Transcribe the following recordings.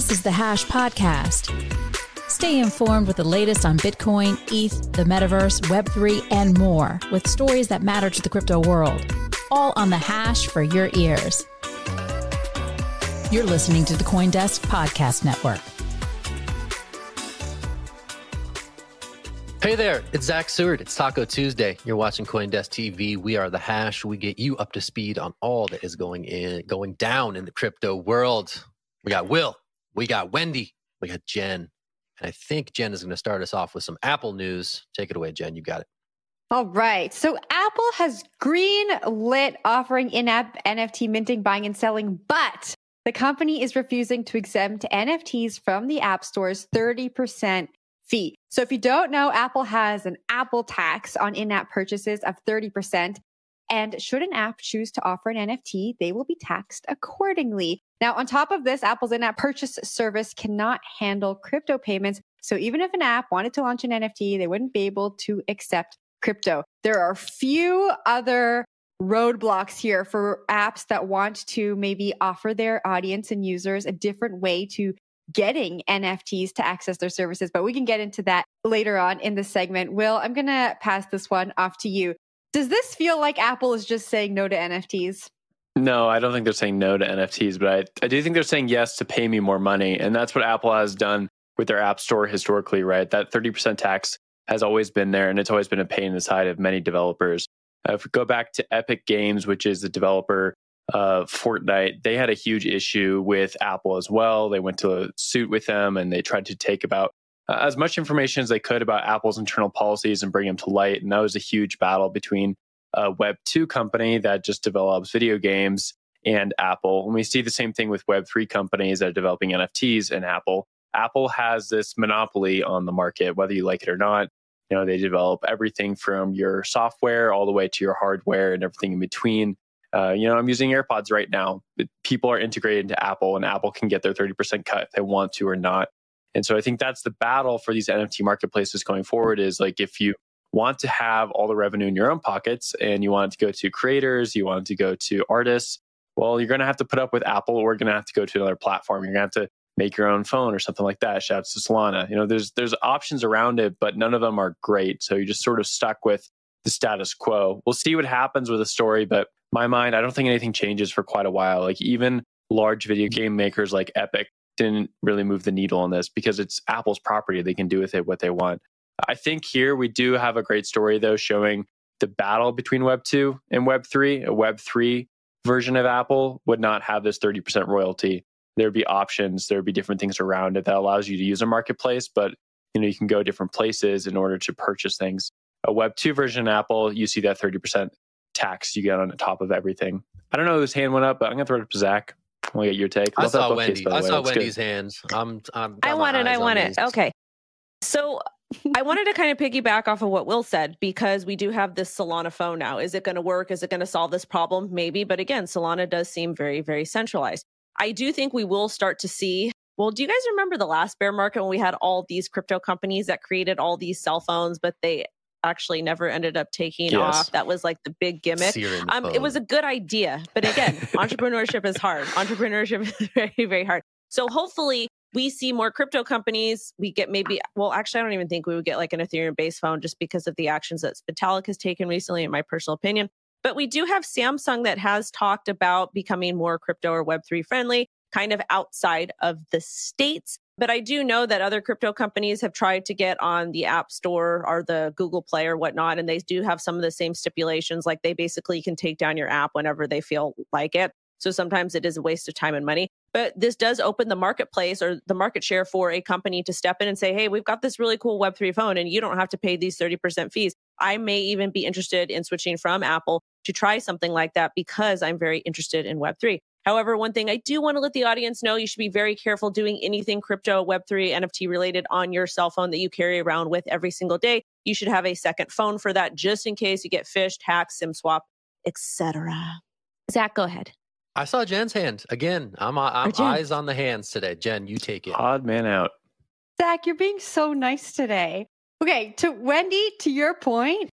This is the Hash Podcast. Stay informed with the latest on Bitcoin, ETH, the metaverse, Web3, and more with stories that matter to the crypto world. All on the Hash for your ears. You're listening to the Coindesk Podcast Network. Hey there, it's Zach Seward. It's Taco Tuesday. You're watching Coindesk TV. We are the hash. We get you up to speed on all that is going in, going down in the crypto world. We got Will, we got Wendy, we got Jen, and I think Jen is going to start us off with some Apple news. Take it away, Jen. You got it. All right. So Apple has green lit offering in-app NFT minting, buying and selling, but the company is refusing to exempt NFTs from the App Store's 30% fee. So if you don't know, Apple has an Apple tax on in-app purchases of 30%. And should an app choose to offer an NFT, they will be taxed accordingly. Now, on top of this, Apple's in app purchase service cannot handle crypto payments. So even if an app wanted to launch an NFT, they wouldn't be able to accept crypto. There are few other roadblocks here for apps that want to maybe offer their audience and users a different way to getting NFTs to access their services, but we can get into that later on in the segment. Will, I'm going to pass this one off to you. Does this feel like Apple is just saying no to NFTs? No, I don't think they're saying no to NFTs, but I, I do think they're saying yes to pay me more money. And that's what Apple has done with their App Store historically, right? That 30% tax has always been there and it's always been a pain in the side of many developers. Uh, if we go back to Epic Games, which is the developer of Fortnite, they had a huge issue with Apple as well. They went to a suit with them and they tried to take about uh, as much information as they could about Apple's internal policies and bring them to light. And that was a huge battle between a Web2 company that just develops video games and Apple. And we see the same thing with Web3 companies that are developing NFTs and Apple. Apple has this monopoly on the market, whether you like it or not. You know, they develop everything from your software all the way to your hardware and everything in between. Uh, you know, I'm using AirPods right now. People are integrated into Apple, and Apple can get their 30% cut if they want to or not. And so I think that's the battle for these NFT marketplaces going forward is like if you want to have all the revenue in your own pockets and you want it to go to creators, you want it to go to artists, well, you're going to have to put up with Apple or you're going to have to go to another platform. You're going to have to make your own phone or something like that. Shout out to Solana. You know, there's there's options around it, but none of them are great. So you're just sort of stuck with the status quo. We'll see what happens with the story, but my mind, I don't think anything changes for quite a while. Like even large video game makers like Epic didn't really move the needle on this because it's Apple's property. They can do with it what they want. I think here we do have a great story though showing the battle between Web 2 and Web 3. A Web 3 version of Apple would not have this 30% royalty. There'd be options, there'd be different things around it that allows you to use a marketplace, but you know, you can go different places in order to purchase things. A Web 2 version of Apple, you see that 30% tax you get on top of everything. I don't know whose hand went up, but I'm going to throw it up to Zach. I want to get your take. I saw Wendy. I saw Wendy's good. hands. I'm. I'm I want it. I want it. Okay. So I wanted to kind of piggyback off of what Will said because we do have this Solana phone now. Is it going to work? Is it going to solve this problem? Maybe. But again, Solana does seem very, very centralized. I do think we will start to see well, do you guys remember the last bear market when we had all these crypto companies that created all these cell phones, but they actually never ended up taking Yes. off? That was like the big gimmick. Um, it was a good idea, but again, entrepreneurship is hard. Entrepreneurship is very, very hard. So hopefully, we see more crypto companies. We get maybe, well, actually, I don't even think we would get like an Ethereum based phone just because of the actions that Vitalik has taken recently, in my personal opinion. But we do have Samsung that has talked about becoming more crypto or Web3 friendly, kind of outside of the States. But I do know that other crypto companies have tried to get on the App Store or the Google Play or whatnot. And they do have some of the same stipulations. Like they basically can take down your app whenever they feel like it. So sometimes it is a waste of time and money. But this does open the marketplace or the market share for a company to step in and say, hey, we've got this really cool Web3 phone and you don't have to pay these 30% fees. I may even be interested in switching from Apple to try something like that because I'm very interested in Web3. However, one thing I do want to let the audience know, you should be very careful doing anything crypto, Web3, NFT related on your cell phone that you carry around with every single day. You should have a second phone for that just in case you get phished, hacked, SIM swap, etc. Zach, go ahead. I saw Jen's hand again. I'm uh, I'm Oh, eyes on the hands today. Jen, you take it. Odd man out. Zach, you're being so nice today. Okay, to Wendy, to your point,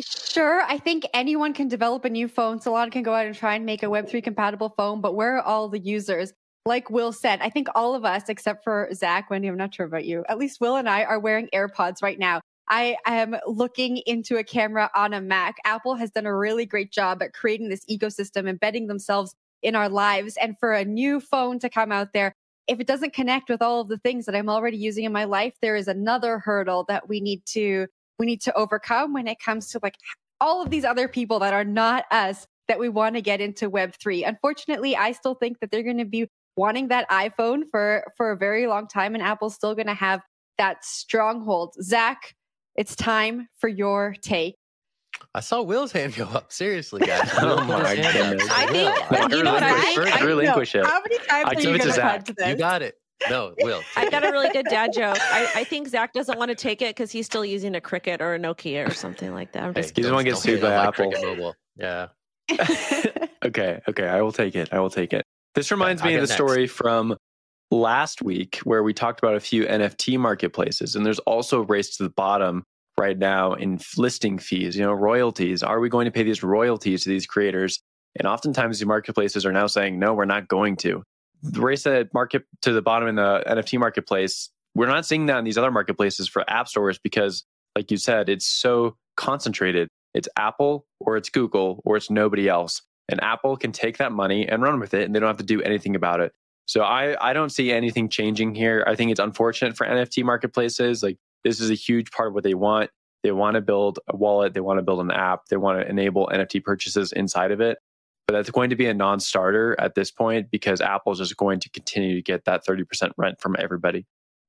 sure, I think anyone can develop a new phone. Solana can go out and try and make a Web3 compatible phone, but where are all the users? Like Will said, I think all of us, except for Zach, Wendy, I'm not sure about you, at least Will and I are wearing AirPods right now. I am looking into a camera on a Mac. Apple has done a really great job at creating this ecosystem, embedding themselves in our lives. And for a new phone to come out there, if it doesn't connect with all of the things that I'm already using in my life, there is another hurdle that we need to we need to overcome when it comes to like all of these other people that are not us that we want to get into web3. Unfortunately, I still think that they're going to be wanting that iPhone for for a very long time and Apple's still going to have that stronghold. Zach, it's time for your take. I saw Will's hand go up. Seriously, guys. Oh my his hand up. goodness. I think- Will, you know what I think? Relinquish- I relinquish it. How many times I are you it to going to this? You got it. No, Will. I got a really good dad joke. I, I think Zach doesn't want to take it because he's still using a Cricket or a Nokia or something like that. I'm Hey, just He doesn't wanna get sued by Apple. Mobile. Yeah. okay, okay, I will take it. I will take it. This reminds I me of got the story from last week where we talked about a few NFT marketplaces, and there's also a race to the bottom right now in listing fees, you know, royalties. Are we going to pay these royalties to these creators? And oftentimes the marketplaces are now saying, no, we're not going to. The race to market to the bottom in the NFT marketplace, we're not seeing that in these other marketplaces for app stores because, like you said, it's so concentrated. It's Apple or it's Google or it's nobody else. And Apple can take that money and run with it and they don't have to do anything about it. So I, I don't see anything changing here. I think it's unfortunate for NFT marketplaces. Like this is a huge part of what they want. They want to build a wallet, they want to build an app, they want to enable NFT purchases inside of it. But that's going to be a non starter at this point because Apple's just going to continue to get that 30% rent from everybody.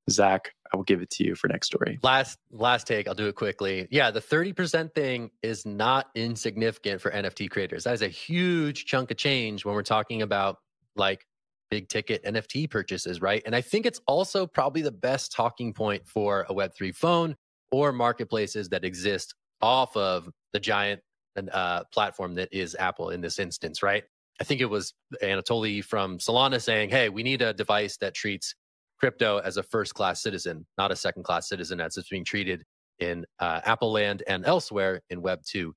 Zach, I will give it to you for next story. Last last take, I'll do it quickly. Yeah, the 30% thing is not insignificant for NFT creators. That is a huge chunk of change when we're talking about like big ticket NFT purchases, right? And I think it's also probably the best talking point for a Web3 phone or marketplaces that exist off of the giant uh, platform that is Apple in this instance, right? I think it was Anatoly from Solana saying, hey, we need a device that treats crypto as a first class citizen, not a second class citizen as it's being treated in uh, Apple land and elsewhere in Web 2.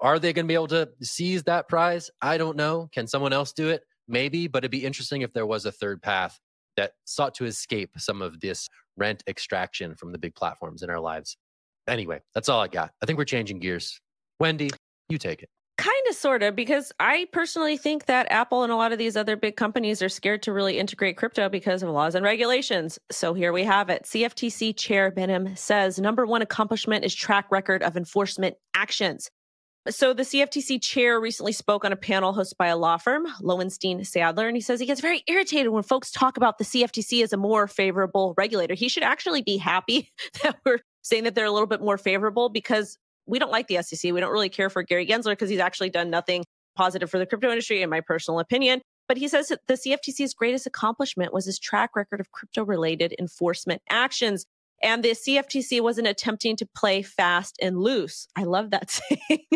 Are they going to be able to seize that prize? I don't know. Can someone else do it? Maybe, but it'd be interesting if there was a third path that sought to escape some of this rent extraction from the big platforms in our lives. Anyway, that's all I got. I think we're changing gears. Wendy, you take it. kind of sort of because i personally think that apple and a lot of these other big companies are scared to really integrate crypto because of laws and regulations so here we have it cftc chair Behnam says number one accomplishment is track record of enforcement actions so the CFTC chair recently spoke on a panel hosted by a law firm, Lowenstein Sandler, and he says he gets very irritated when folks talk about the CFTC as a more favorable regulator. He should actually be happy that we're saying that they're a little bit more favorable because we don't like the SEC. We don't really care for Gary Gensler because he's actually done nothing positive for the crypto industry, in my personal opinion. But he says that the CFTC's greatest accomplishment was his track record of crypto related enforcement actions. And the CFTC wasn't attempting to play fast and loose. I love that saying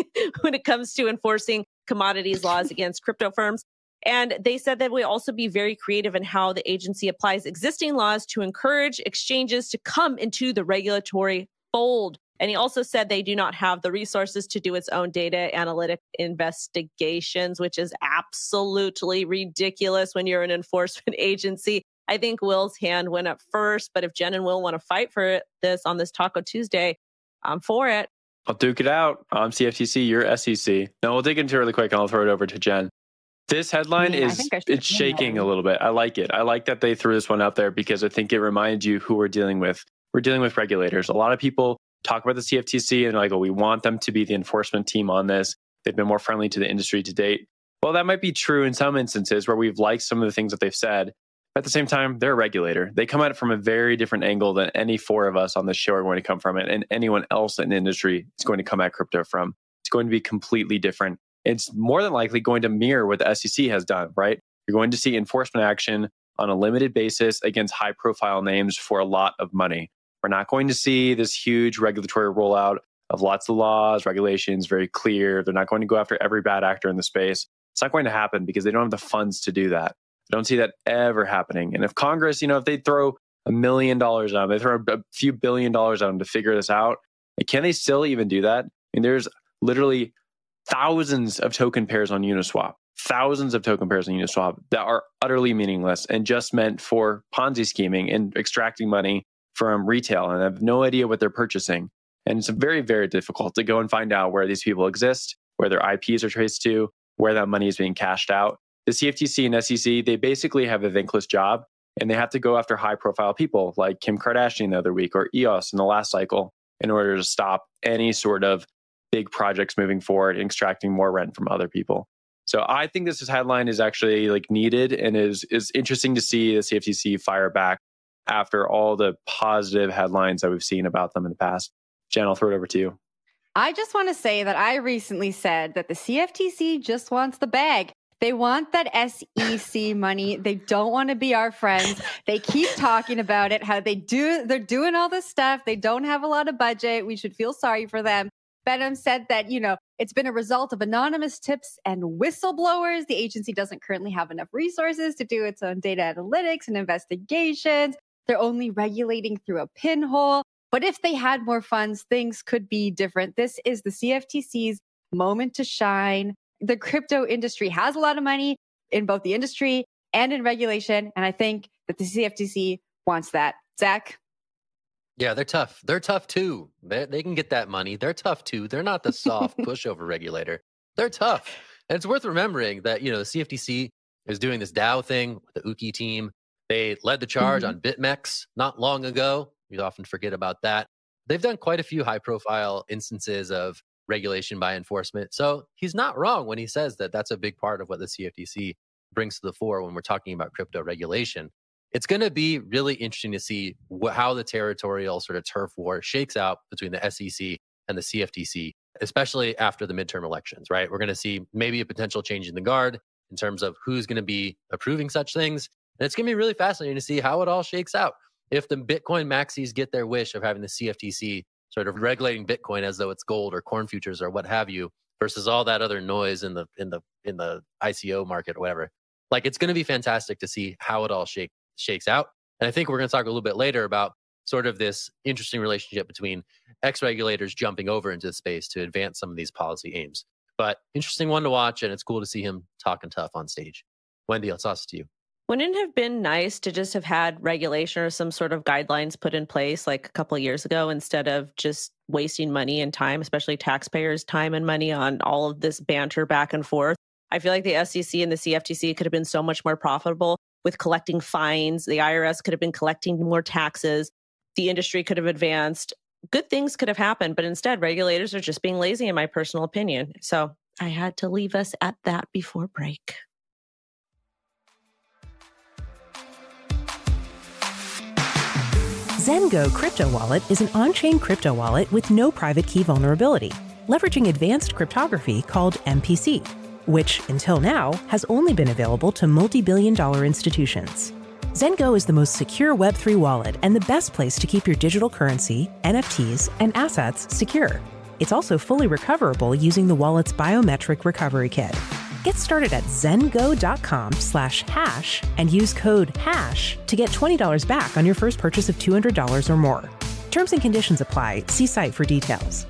when it comes to enforcing commodities laws against crypto firms. And they said that we also be very creative in how the agency applies existing laws to encourage exchanges to come into the regulatory fold. And he also said they do not have the resources to do its own data analytic investigations, which is absolutely ridiculous when you're an enforcement agency. I think Will's hand went up first, but if Jen and Will want to fight for this on this Taco Tuesday, I'm for it. I'll duke it out. I'm CFTC, you're SEC. No, we'll dig into it really quick and I'll throw it over to Jen. This headline I is I it's shaking a little bit. I like it. I like that they threw this one out there because I think it reminds you who we're dealing with. We're dealing with regulators. A lot of people talk about the CFTC and like, oh, we want them to be the enforcement team on this. They've been more friendly to the industry to date. Well, that might be true in some instances where we've liked some of the things that they've said. At the same time, they're a regulator. They come at it from a very different angle than any four of us on this show are going to come from it, and anyone else in the industry is going to come at crypto from. It's going to be completely different. It's more than likely going to mirror what the SEC has done, right? You're going to see enforcement action on a limited basis against high profile names for a lot of money. We're not going to see this huge regulatory rollout of lots of laws, regulations, very clear. They're not going to go after every bad actor in the space. It's not going to happen because they don't have the funds to do that. I don't see that ever happening. And if Congress, you know, if they throw a million dollars at them, they throw a few billion dollars at them to figure this out, can they still even do that? I mean, there's literally thousands of token pairs on Uniswap, thousands of token pairs on Uniswap that are utterly meaningless and just meant for Ponzi scheming and extracting money from retail and have no idea what they're purchasing. And it's very, very difficult to go and find out where these people exist, where their IPs are traced to, where that money is being cashed out. The CFTC and SEC, they basically have a thankless job and they have to go after high profile people like Kim Kardashian the other week or EOS in the last cycle in order to stop any sort of big projects moving forward and extracting more rent from other people. So I think this headline is actually like needed and is is interesting to see the CFTC fire back after all the positive headlines that we've seen about them in the past. Jen, I'll throw it over to you. I just want to say that I recently said that the CFTC just wants the bag. They want that SEC money. They don't want to be our friends. They keep talking about it, how they do, they're doing all this stuff. They don't have a lot of budget. We should feel sorry for them. Behnam said that, you know, it's been a result of anonymous tips and whistleblowers. The agency doesn't currently have enough resources to do its own data analytics and investigations. They're only regulating through a pinhole. But if they had more funds, things could be different. This is the CFTC's moment to shine. The crypto industry has a lot of money in both the industry and in regulation. And I think that the CFTC wants that. Zach? Yeah, they're tough. They're tough too. They they can get that money. They're tough too. They're not the soft pushover regulator. They're tough. And it's worth remembering that, you know, the CFTC is doing this DAO thing with the Ooki team. They led the charge Mhm. on BitMEX not long ago. We often forget about that. They've done quite a few high profile instances of regulation by enforcement. So he's not wrong when he says that that's a big part of what the CFTC brings to the fore when we're talking about crypto regulation. It's going to be really interesting to see wh- how the territorial sort of turf war shakes out between the SEC and the CFTC, especially after the midterm elections, right? We're going to see maybe a potential change in the guard in terms of who's going to be approving such things. And it's going to be really fascinating to see how it all shakes out. If the Bitcoin maxis get their wish of having the CFTC sort of regulating Bitcoin as though it's gold or corn futures or what have you, versus all that other noise in the in the in the ICO market or whatever. Like it's going to be fantastic to see how it all shake shakes out. And I think we're going to talk a little bit later about sort of this interesting relationship between ex regulators jumping over into the space to advance some of these policy aims. But interesting one to watch, and it's cool to see him talking tough on stage. Wendy, I'll toss it to you. Wouldn't it have been nice to just have had regulation or some sort of guidelines put in place like a couple years ago instead of just wasting money and time, especially taxpayers' time and money on all of this banter back and forth? I feel like the SEC and the CFTC could have been so much more profitable with collecting fines. The IRS could have been collecting more taxes. The industry could have advanced. Good things could have happened, but instead, regulators are just being lazy, in my personal opinion. So I had to leave us at that before break. ZenGo Crypto Wallet is an on chain crypto wallet with no private key vulnerability, leveraging advanced cryptography called MPC, which, until now, has only been available to multi billion dollar institutions. ZenGo is the most secure Web3 wallet and the best place to keep your digital currency, NFTs, and assets secure. It's also fully recoverable using the wallet's biometric recovery kit. Get started at zengo.com slash hash and use code hash to get $20 back on your first purchase of $200 or more. Terms and conditions apply. See site for details.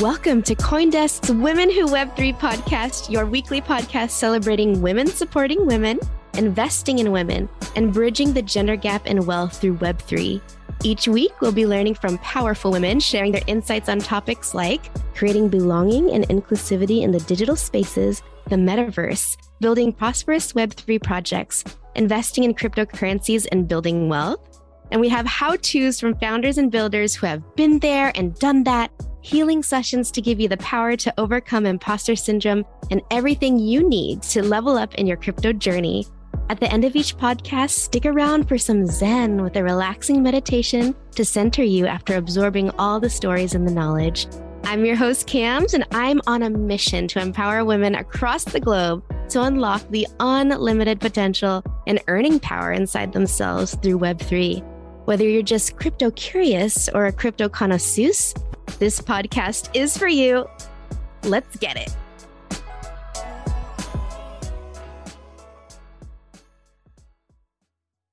Welcome to Coindesk's Women Who Web3 podcast, your weekly podcast celebrating women supporting women, investing in women, and bridging the gender gap in wealth through Web3. Each week, we'll be learning from powerful women sharing their insights on topics like creating belonging and inclusivity in the digital spaces, the metaverse, building prosperous Web3 projects, investing in cryptocurrencies, and building wealth. And we have how to's from founders and builders who have been there and done that, healing sessions to give you the power to overcome imposter syndrome, and everything you need to level up in your crypto journey. At the end of each podcast, stick around for some Zen with a relaxing meditation to center you after absorbing all the stories and the knowledge. I'm your host, Cams, and I'm on a mission to empower women across the globe to unlock the unlimited potential and earning power inside themselves through Web3. Whether you're just crypto curious or a crypto connoisseur, this podcast is for you. Let's get it.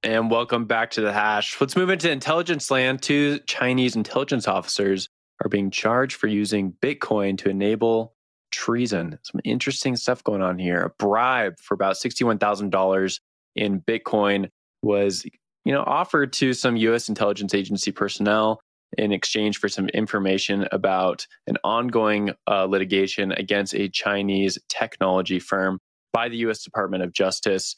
And welcome back to the hash. Let's move into intelligence land. Two Chinese intelligence officers are being charged for using Bitcoin to enable treason. Some interesting stuff going on here. A bribe for about $61,000 in Bitcoin was, you know, offered to some US intelligence agency personnel in exchange for some information about an ongoing uh, litigation against a Chinese technology firm by the US Department of Justice.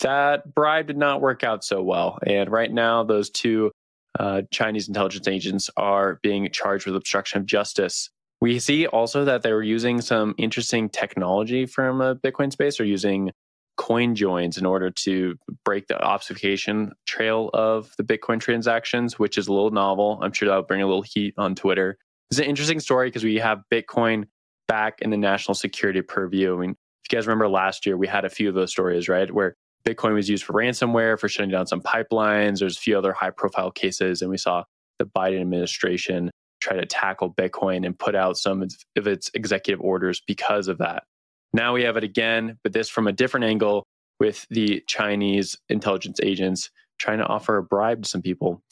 That bribe did not work out so well. And right now, those two uh, Chinese intelligence agents are being charged with obstruction of justice. We see also that they were using some interesting technology from a Bitcoin space or using coin joins in order to break the obfuscation trail of the Bitcoin transactions, which is a little novel. I'm sure that'll bring a little heat on Twitter. It's an interesting story because we have Bitcoin back in the national security purview. I mean, if you guys remember last year, we had a few of those stories, right? Where Bitcoin was used for ransomware, for shutting down some pipelines. There's a few other high profile cases. And we saw the Biden administration try to tackle Bitcoin and put out some of its executive orders because of that. Now we have it again, but this from a different angle with the Chinese intelligence agents trying to offer a bribe to some people.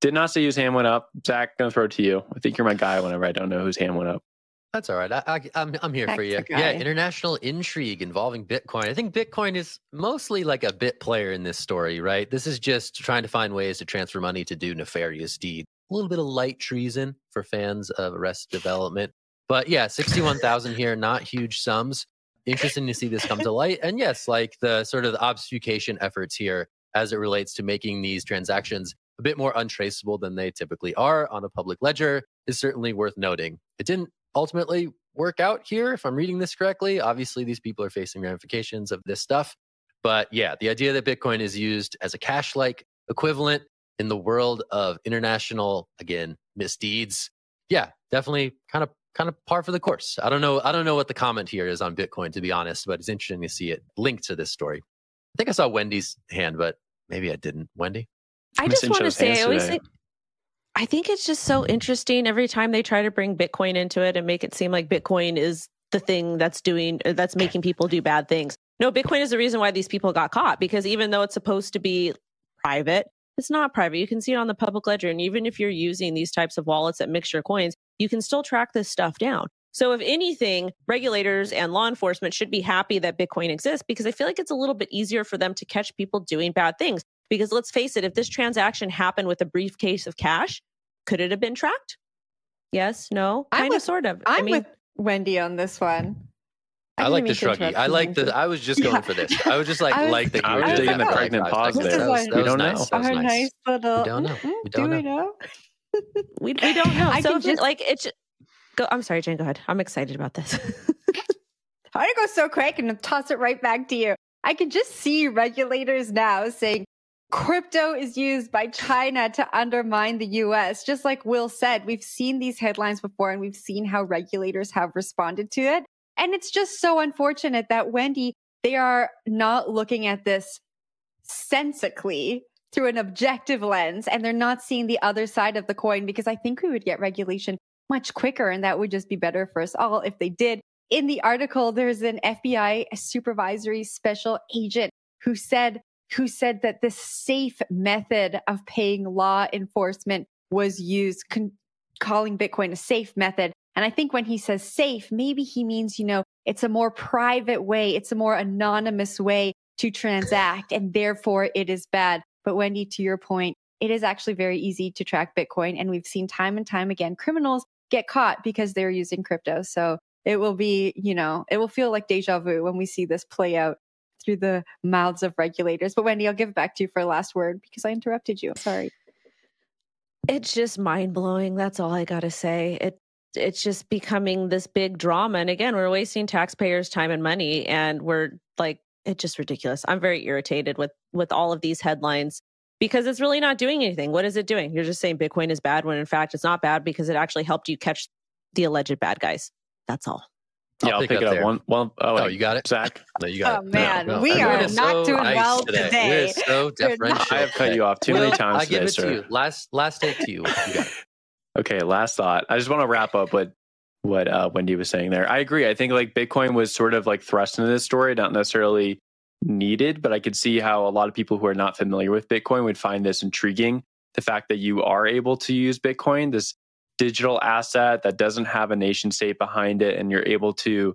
Did not say whose hand went up. Zach, gonna throw it to you. I think you're my guy whenever I don't know whose hand went up. That's all right. I, I, I'm I'm here for you. Yeah, international intrigue involving Bitcoin. I think Bitcoin is mostly like a bit player in this story, right? This is just trying to find ways to transfer money to do nefarious deeds. A little bit of light treason for fans of Arrested Development. But yeah, 61,000 here, not huge sums. Interesting to see this come to light. And yes, like the sort of the obfuscation efforts here as it relates to making these transactions a bit more untraceable than they typically are on a public ledger is certainly worth noting. It didn't ultimately work out here, if I'm reading this correctly. Obviously, these people are facing ramifications of this stuff. But yeah, the idea that Bitcoin is used as a cash like equivalent in the world of international, again, misdeeds, yeah, definitely kind of kind of par for the course. I don't know. I don't know what the comment here is on Bitcoin, to be honest, but it's interesting to see it linked to this story. I think I saw Wendy's hand, but maybe I didn't. Wendy, I just want to say, I always think, I think it's just so interesting every time they try to bring Bitcoin into it and make it seem like Bitcoin is the thing that's doing that's making people do bad things. No, Bitcoin is the reason why these people got caught because even though it's supposed to be private, it's not private. You can see it on the public ledger. And even if you're using these types of wallets that mix your coins, you can still track this stuff down. So, if anything, regulators and law enforcement should be happy that Bitcoin exists because I feel like it's a little bit easier for them to catch people doing bad things. Because let's face it, if this transaction happened with a briefcase of cash, could it have been tracked? Yes, no, kind of, sort of. I'm I mean, with Wendy on this one. I, I like the shruggy. I like the. I was just going yeah. for this. I was just like, was, like the. I was digging the pregnant pause there. That was, that we don't nice. know. Our nice. nice little. We don't know. Mm-hmm, we don't do know. know? we, we don't know. I so just like it's. Go. I'm sorry, Jane. Go ahead. I'm excited about this. I'm gonna go so quick and toss it right back to you. I can just see regulators now saying crypto is used by China to undermine the US. Just like Will said, we've seen these headlines before and we've seen how regulators have responded to it. And it's just so unfortunate that Wendy, they are not looking at this sensically through an objective lens and they're not seeing the other side of the coin because I think we would get regulation much quicker and that would just be better for us all if they did. In the article, there's an FBI supervisory special agent who said, who said that the safe method of paying law enforcement was used, con- calling Bitcoin a safe method. And I think when he says safe, maybe he means, you know, it's a more private way. It's a more anonymous way to transact and therefore it is bad. But Wendy, to your point, it is actually very easy to track Bitcoin. And we've seen time and time again criminals get caught because they're using crypto. So it will be, you know, it will feel like deja vu when we see this play out through the mouths of regulators. But Wendy, I'll give it back to you for a last word because I interrupted you. Sorry. It's just mind blowing. That's all I got to say. It it's just becoming this big drama and again, we're wasting taxpayers time and money and we're like it's just ridiculous. I'm very irritated with with all of these headlines because it's really not doing anything. What is it doing? You're just saying Bitcoin is bad when in fact it's not bad because it actually helped you catch the alleged bad guys. That's all. Yeah, I'll, pick, pick, it up. There. One, one, oh, oh, you got it, Zach. No, you got oh, it. Oh man, no, no. we are not so doing nice well today. today. We're so differential. I have cut you off too well, many times. I give today, it sir. to you. Last, last take to you. you okay, last thought. I just want to wrap up with what uh, Wendy was saying there. I agree. I think like Bitcoin was sort of like thrust into this story, not necessarily needed, but I could see how a lot of people who are not familiar with Bitcoin would find this intriguing. The fact that you are able to use Bitcoin, this digital asset that doesn't have a nation state behind it, and you're able to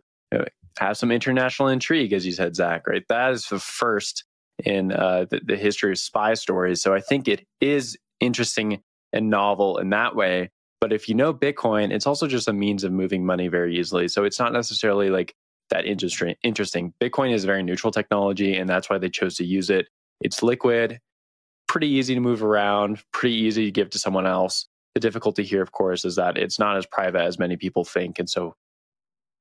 have some international intrigue, as you said, Zach, right? That is the first in uh, the, the history of spy stories. So I think it is interesting and novel in that way. But if you know Bitcoin, it's also just a means of moving money very easily. So it's not necessarily like that industry interesting. Bitcoin is a very neutral technology, and that's why they chose to use it. It's liquid, pretty easy to move around, pretty easy to give to someone else. The difficulty here, of course, is that it's not as private as many people think, and so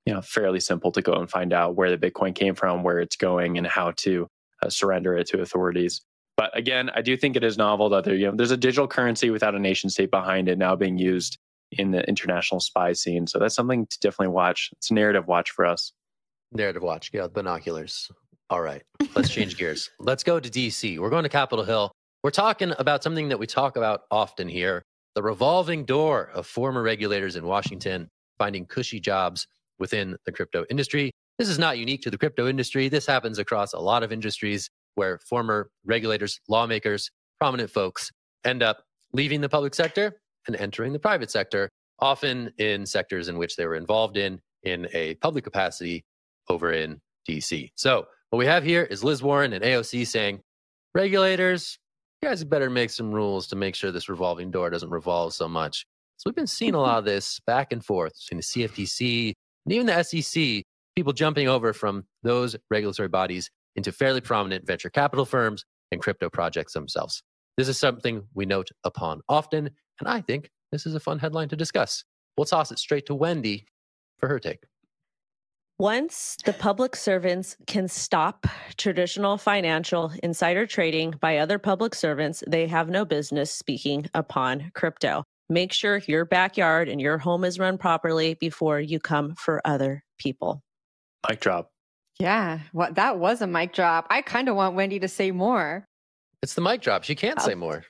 you know, fairly simple to go and find out where the Bitcoin came from, where it's going, and how to uh, surrender it to authorities. But again, I do think it is novel that there, you know, there's a digital currency without a nation state behind it now being used in the international spy scene. So that's something to definitely watch. It's a narrative watch for us. Narrative watch. Yeah, binoculars. All right, let's change gears. Let's go to DC. We're going to Capitol Hill. We're talking about something that we talk about often here the revolving door of former regulators in Washington finding cushy jobs within the crypto industry. This is not unique to the crypto industry. This happens across a lot of industries where former regulators, lawmakers, prominent folks end up leaving the public sector and entering the private sector, often in sectors in which they were involved in in a public capacity over in DC. So, what we have here is Liz Warren and AOC saying, regulators, you guys better make some rules to make sure this revolving door doesn't revolve so much. So, we've been seeing a mm-hmm. lot of this back and forth between the CFTC and even the SEC, people jumping over from those regulatory bodies into fairly prominent venture capital firms and crypto projects themselves. This is something we note upon often, and I think this is a fun headline to discuss. We'll toss it straight to Wendy for her take. Once the public servants can stop traditional financial insider trading by other public servants, they have no business speaking upon crypto. Make sure your backyard and your home is run properly before you come for other people. Mic drop. Yeah, well, that was a mic drop. I kind of want Wendy to say more. It's the mic drop. She can't I'll, say more.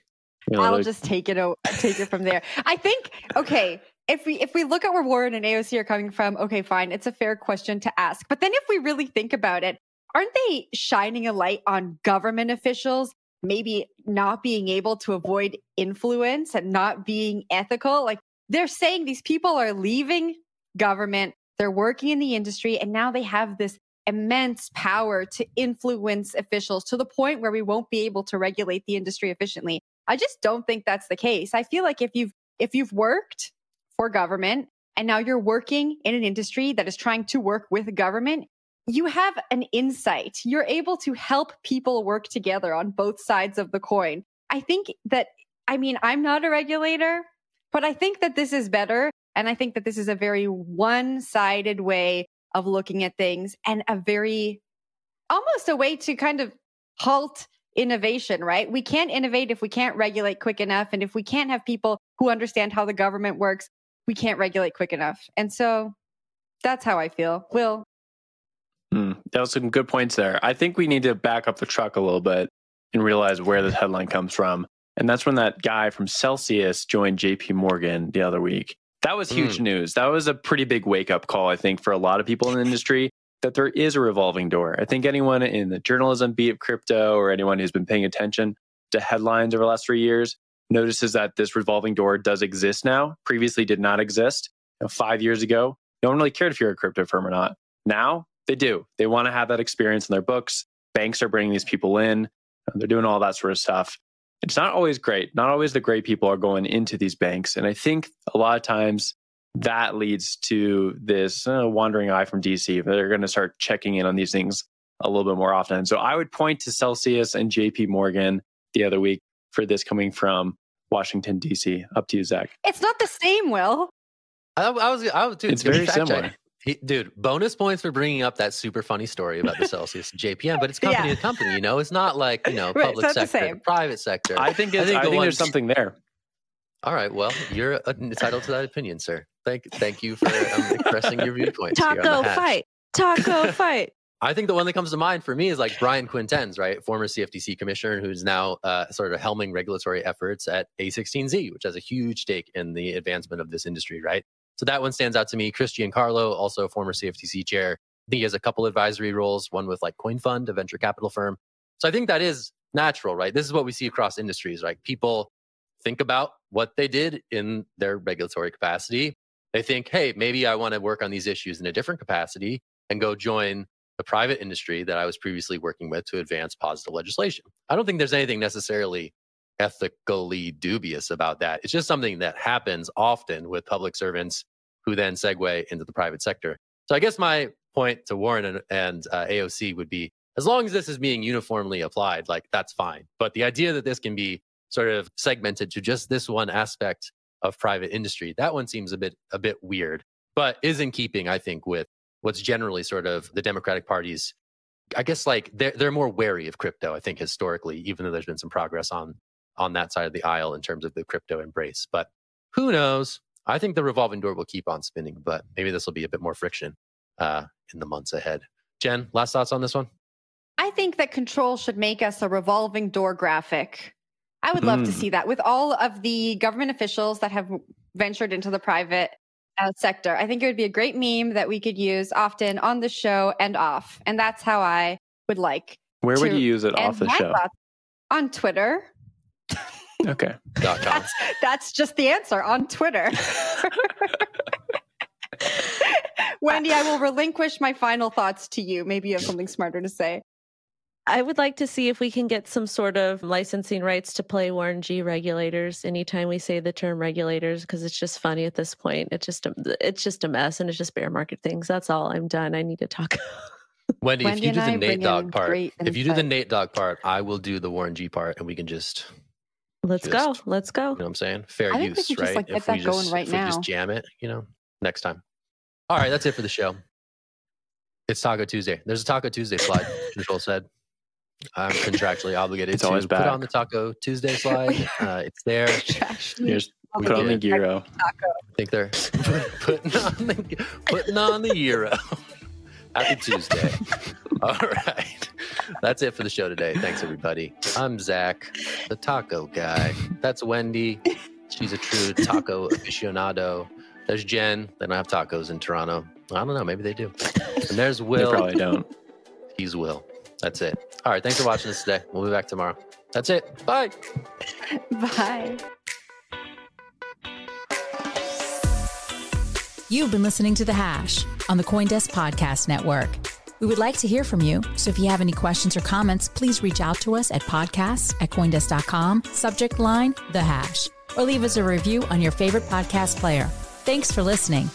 I'll just take it. Take it from there. I think. Okay, if we if we look at where Warren and AOC are coming from, okay, fine, it's a fair question to ask. But then if we really think about it, aren't they shining a light on government officials maybe not being able to avoid influence and not being ethical? Like they're saying these people are leaving government, they're working in the industry, and now they have this immense power to influence officials to the point where we won't be able to regulate the industry efficiently. I just don't think that's the case. I feel like if you've if you've worked for government and now you're working in an industry that is trying to work with government, you have an insight. You're able to help people work together on both sides of the coin. I think that, I mean, I'm not a regulator, but I think that this is better. And I think that this is a very one sided way of looking at things and a very, almost a way to kind of halt innovation, right? We can't innovate if we can't regulate quick enough. And if we can't have people who understand how the government works, we can't regulate quick enough. And so that's how I feel. Will. Hmm, that was some good points there. I think we need to back up the truck a little bit and realize where this headline comes from. And that's when that guy from Celsius joined JP Morgan the other week. That was huge Mm. news. That was a pretty big wake up call, I think, for a lot of people in the industry that there is a revolving door. I think anyone in the journalism beat of crypto or anyone who's been paying attention to headlines over the last three years notices that this revolving door does exist now. Previously did not exist. You know, five years ago, no one really cared if you're a crypto firm or not. Now they do. They want to have that experience in their books. Banks are bringing these people in. They're doing all that sort of stuff. It's not always great. Not always the great people are going into these banks. And I think a lot of times that leads to this uh, wandering eye from DC. They're going to start checking in on these things a little bit more often. So I would point to Celsius and JP Morgan the other week for this coming from Washington, DC. Up to you, Zach. It's not the same, Will. I, I was, I was, dude, It's very fact check. similar. He, dude, bonus points for bringing up that super funny story about the Celsius JPM, but it's company Yeah. to company, you know? It's not like, you know, Right, public it's the sector, private sector. I think, I think I the think, ones- there's something there. All right, well, you're entitled to that opinion, sir. Thank, thank you for um, expressing your viewpoints. here on Taco the hash. fight. Taco fight. I think the one that comes to mind for me is like Brian Quintenz, right? Former CFTC commissioner who's now uh, sort of helming regulatory efforts at A16Z, which has a huge stake in the advancement of this industry, right? So that one stands out to me. Chris Giancarlo, also former CFTC chair. I think he has a couple advisory roles, one with like CoinFund, a venture capital firm. So I think that is natural, right? This is what we see across industries, right? People think about what they did in their regulatory capacity. They think, hey, maybe I want to work on these issues in a different capacity and go join the private industry that I was previously working with to advance positive legislation. I don't think there's anything necessarily ethically dubious about that. It's just something that happens often with public servants who then segue into the private sector. So I guess my point to Warren and, and uh, AOC would be as long as this is being uniformly applied, like that's fine. But the idea that this can be sort of segmented to just this one aspect of private industry, that one seems a bit a bit weird, but is in keeping, I think, with what's generally sort of the Democratic Party's. I guess like they're they're more wary of crypto. I think historically, even though there's been some progress on on that side of the aisle in terms of the crypto embrace, but who knows? I think the revolving door will keep on spinning, but maybe this will be a bit more friction uh, in the months ahead. Jen, last thoughts on this one? I think that control should make us a revolving door graphic. I would love to Mm. see that with all of the government officials that have ventured into the private uh, sector. I think it would be a great meme that we could use often on the show and off. And that's how I would like Where would you use it off the show? on Twitter. Okay. That's, that's just the answer on Twitter. Wendy, I will relinquish my final thoughts to you. Maybe you have something smarter to say. I would like to see if we can get some sort of licensing rights to play Warren G regulators anytime we say the term regulators because it's just funny at this point. It's just a, it's just a mess and it's just bear market things. That's all. I'm done. I need to talk. Wendy, Wendy if you do the bring Nate Dogg in part, if you do the. Nate Dogg part, I will do the Warren G part, and we can just, Let's go. Let's go. you know what I'm saying? Fair I think we use, right? just, like, get if we that going just, right if we just jam it, you know, next time. All right, that's it for the show. It's Taco Tuesday. There's a Taco Tuesday slide, Control said. I'm contractually obligated It's to always put back. on the Taco Tuesday slide. Uh, it's there. Here's put on the gyro. I think they're putting on the putting on the euro. Happy Tuesday. All right. That's it for the show today. Thanks everybody. I'm Zach, the taco guy. That's Wendy. She's a true taco aficionado. There's Jen. They don't have tacos in Toronto. I don't know. Maybe they do. And there's Will. They probably don't. He's Will. That's it. All right. Thanks for watching us today. We'll be back tomorrow. That's it. Bye. Bye. You've been listening to The Hash on the Coindesk Podcast Network. We would like to hear from you, so if you have any questions or comments, please reach out to us at podcasts at coindesk.com, subject line The Hash, or leave us a review on your favorite podcast player. Thanks for listening.